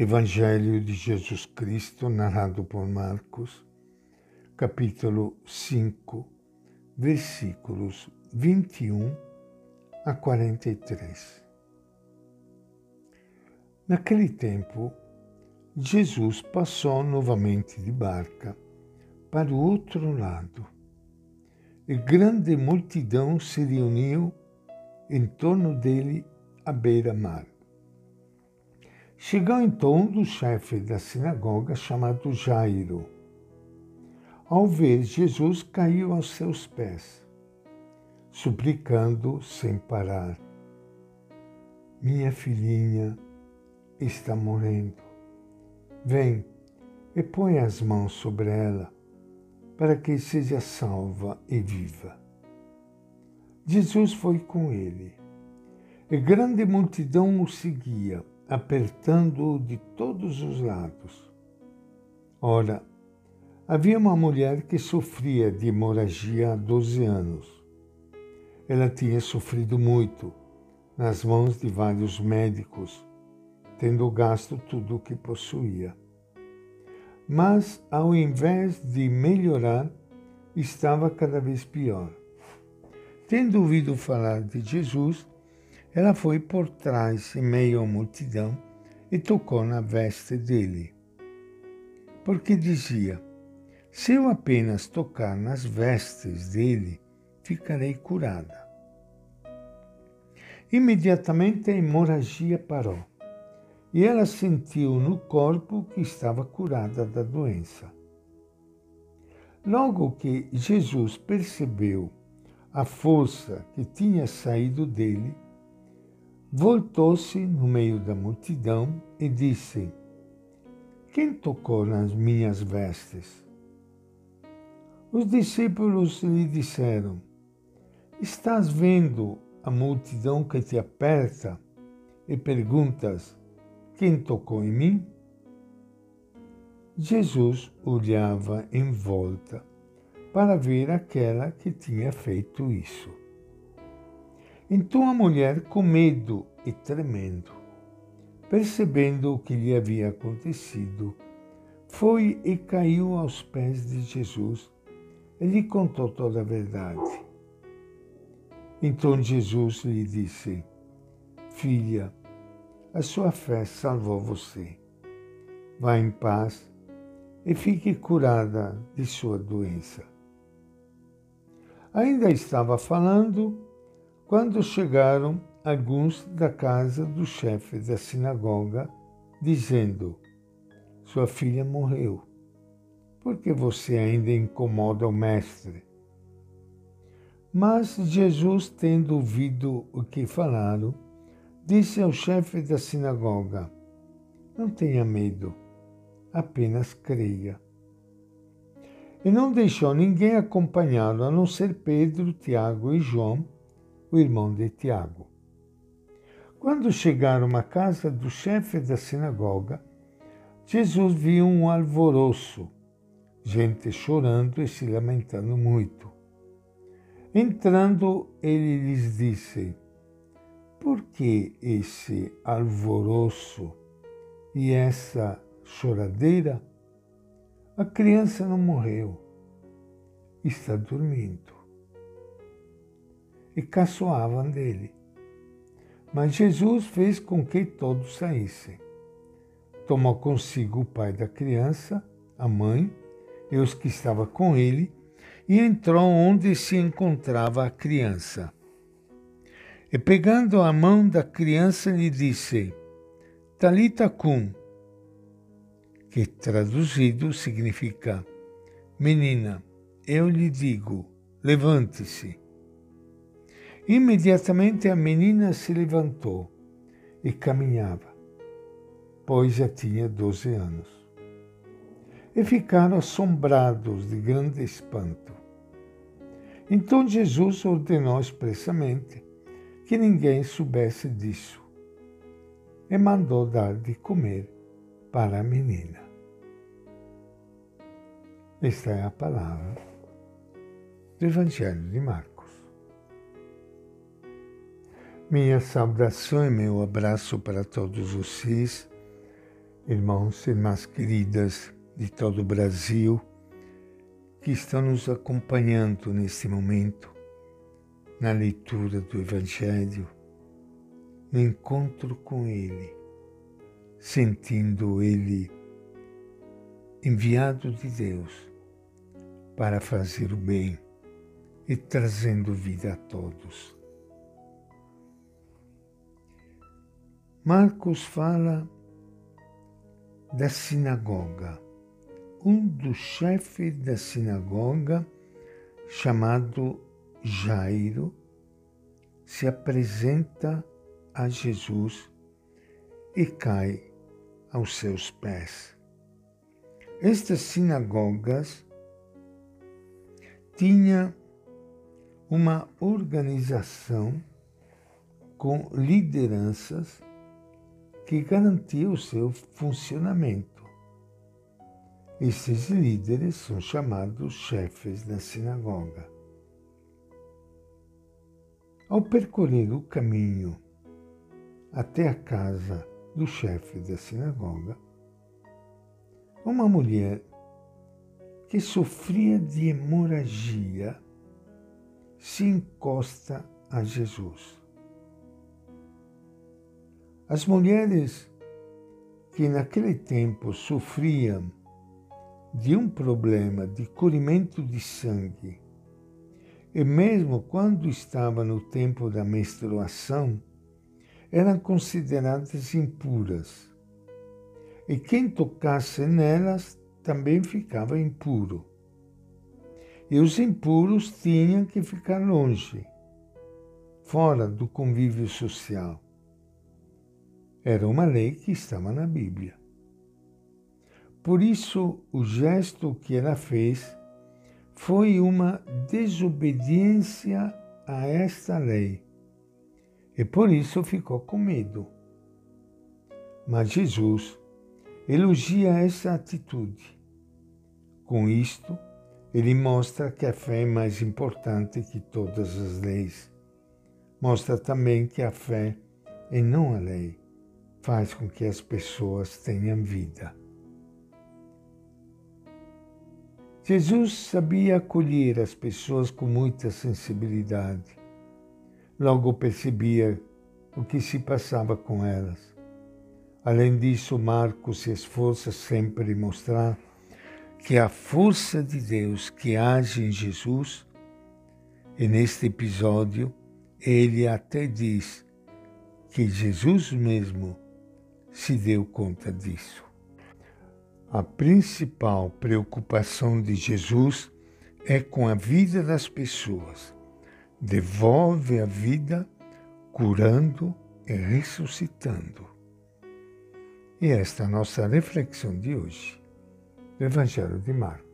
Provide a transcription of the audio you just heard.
Evangelho de Jesus Cristo, narrado por Marcos, capítulo 5, versículos 21 a 43. Naquele tempo, Jesus passou novamente de barca para o outro lado e grande multidão se reuniu em torno dele à beira-mar. Chegou então um dos chefes da sinagoga chamado Jairo. Ao ver Jesus, caiu aos seus pés, suplicando sem parar: Minha filhinha está morrendo. Vem e põe as mãos sobre ela, para que seja salva e viva. Jesus foi com ele, e grande multidão o seguia apertando-o de todos os lados. Ora, havia uma mulher que sofria de hemorragia há 12 anos. Ela tinha sofrido muito nas mãos de vários médicos, tendo gasto tudo o que possuía. Mas, ao invés de melhorar, estava cada vez pior. Tendo ouvido falar de Jesus, ela foi por trás, em meio à multidão, e tocou na veste dele. Porque dizia: Se eu apenas tocar nas vestes dele, ficarei curada. Imediatamente a hemorragia parou e ela sentiu no corpo que estava curada da doença. Logo que Jesus percebeu a força que tinha saído dele, Voltou-se no meio da multidão e disse: Quem tocou nas minhas vestes? Os discípulos lhe disseram: Estás vendo a multidão que te aperta e perguntas: Quem tocou em mim? Jesus olhava em volta para ver aquela que tinha feito isso. Então a mulher, com medo e tremendo, percebendo o que lhe havia acontecido, foi e caiu aos pés de Jesus e lhe contou toda a verdade. Então Jesus lhe disse: Filha, a sua fé salvou você. Vá em paz e fique curada de sua doença. Ainda estava falando quando chegaram alguns da casa do chefe da sinagoga, dizendo: Sua filha morreu. Por que você ainda incomoda o mestre? Mas Jesus, tendo ouvido o que falaram, disse ao chefe da sinagoga: Não tenha medo, apenas creia. E não deixou ninguém acompanhá-lo, a não ser Pedro, Tiago e João o irmão de Tiago. Quando chegaram à casa do chefe da sinagoga, Jesus viu um alvoroço, gente chorando e se lamentando muito. Entrando, ele lhes disse: Por que esse alvoroço e essa choradeira? A criança não morreu, está dormindo e caçoavam dele. Mas Jesus fez com que todos saíssem. Tomou consigo o pai da criança, a mãe e os que estavam com ele, e entrou onde se encontrava a criança. E pegando a mão da criança, lhe disse: Talita cum, que traduzido significa: Menina, eu lhe digo, levante-se. Imediatamente a menina se levantou e caminhava, pois já tinha doze anos. E ficaram assombrados de grande espanto. Então Jesus ordenou expressamente que ninguém soubesse disso e mandou dar de comer para a menina. Esta é a palavra do Evangelho de Marcos. Minha saudação e meu abraço para todos vocês irmãos e irmãs queridas de todo o Brasil que estão nos acompanhando neste momento na leitura do Evangelho, no encontro com Ele, sentindo Ele enviado de Deus para fazer o bem e trazendo vida a todos. Marcos fala da sinagoga. Um dos chefes da sinagoga, chamado Jairo, se apresenta a Jesus e cai aos seus pés. Estas sinagogas tinha uma organização com lideranças que garantia o seu funcionamento. Esses líderes são chamados chefes da sinagoga. Ao percorrer o caminho até a casa do chefe da sinagoga, uma mulher que sofria de hemorragia se encosta a Jesus. As mulheres que naquele tempo sofriam de um problema de corrimento de sangue, e mesmo quando estavam no tempo da menstruação, eram consideradas impuras. E quem tocasse nelas também ficava impuro. E os impuros tinham que ficar longe, fora do convívio social. Era uma lei que estava na Bíblia. Por isso, o gesto que ela fez foi uma desobediência a esta lei. E por isso ficou com medo. Mas Jesus elogia essa atitude. Com isto, ele mostra que a fé é mais importante que todas as leis. Mostra também que a fé é não a lei faz com que as pessoas tenham vida. Jesus sabia acolher as pessoas com muita sensibilidade. Logo percebia o que se passava com elas. Além disso, Marcos se esforça sempre em mostrar que a força de Deus que age em Jesus, e neste episódio ele até diz que Jesus mesmo se deu conta disso. A principal preocupação de Jesus é com a vida das pessoas. Devolve a vida curando e ressuscitando. E esta é a nossa reflexão de hoje, do Evangelho de Marcos.